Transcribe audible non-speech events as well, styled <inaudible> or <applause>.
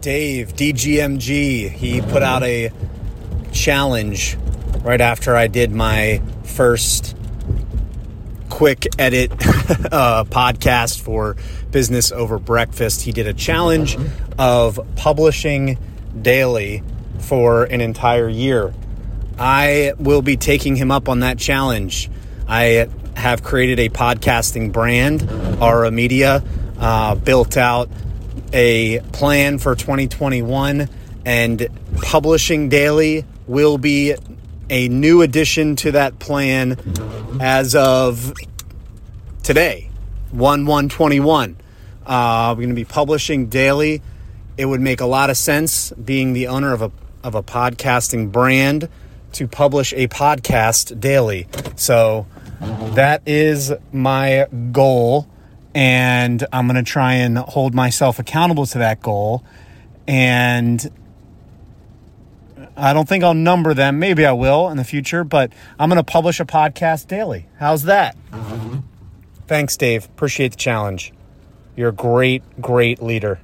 Dave, DGMG, he put out a challenge right after I did my first quick edit <laughs> uh, podcast for Business Over Breakfast. He did a challenge of publishing daily for an entire year. I will be taking him up on that challenge. I have created a podcasting brand, Aura Media, uh, built out a plan for 2021, and publishing daily will be a new addition to that plan as of today, 1 1 21. Uh, we're going to be publishing daily. It would make a lot of sense, being the owner of a, of a podcasting brand, to publish a podcast daily. So that is my goal. And I'm going to try and hold myself accountable to that goal. And I don't think I'll number them. Maybe I will in the future, but I'm going to publish a podcast daily. How's that? Mm-hmm. Thanks, Dave. Appreciate the challenge. You're a great, great leader.